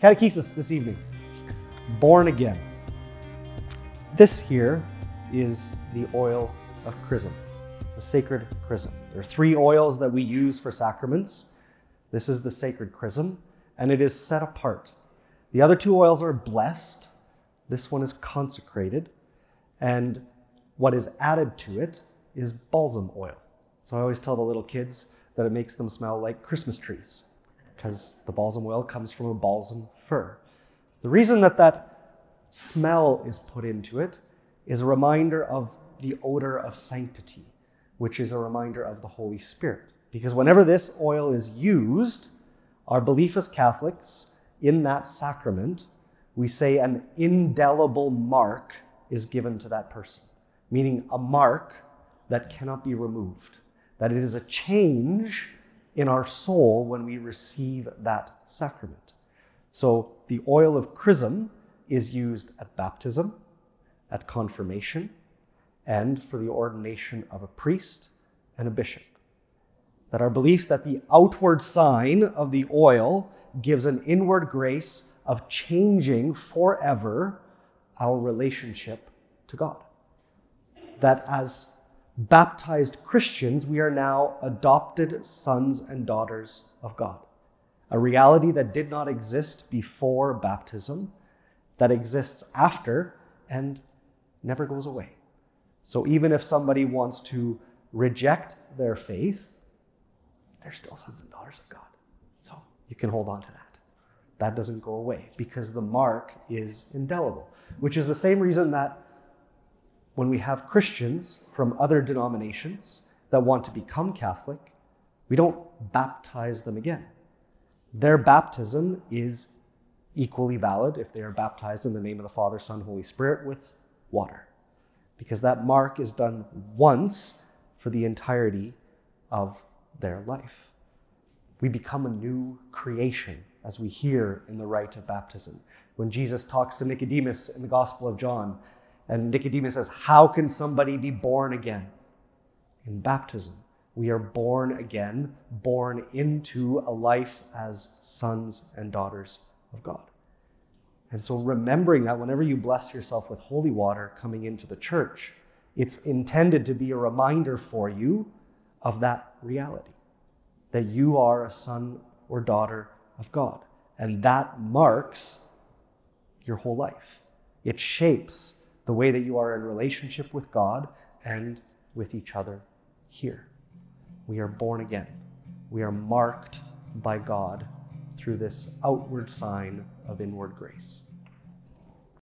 Catechesis this evening Born again. This here is the oil of chrism, the sacred chrism. There are three oils that we use for sacraments. This is the sacred chrism, and it is set apart. The other two oils are blessed. This one is consecrated, and what is added to it is balsam oil. So I always tell the little kids that it makes them smell like Christmas trees because the balsam oil comes from a balsam fir. The reason that that smell is put into it is a reminder of the odor of sanctity, which is a reminder of the Holy Spirit. Because whenever this oil is used, our belief as Catholics in that sacrament, we say an indelible mark is given to that person, meaning a mark that cannot be removed, that it is a change in our soul when we receive that sacrament. So the oil of chrism is used at baptism, at confirmation, and for the ordination of a priest and a bishop. That our belief that the outward sign of the oil gives an inward grace of changing forever our relationship to God. That as baptized Christians, we are now adopted sons and daughters of God. A reality that did not exist before baptism, that exists after, and never goes away. So even if somebody wants to reject their faith, they're still sons and daughters of God. So you can hold on to that. That doesn't go away because the mark is indelible, which is the same reason that when we have Christians from other denominations that want to become Catholic, we don't baptize them again. Their baptism is equally valid if they are baptized in the name of the Father, Son, Holy Spirit with water, because that mark is done once for the entirety of their life. We become a new creation as we hear in the rite of baptism. When Jesus talks to Nicodemus in the Gospel of John, and Nicodemus says, How can somebody be born again? In baptism, we are born again, born into a life as sons and daughters of God. And so, remembering that whenever you bless yourself with holy water coming into the church, it's intended to be a reminder for you of that reality that you are a son or daughter of God. And that marks your whole life. It shapes the way that you are in relationship with God and with each other here. We are born again. We are marked by God through this outward sign of inward grace.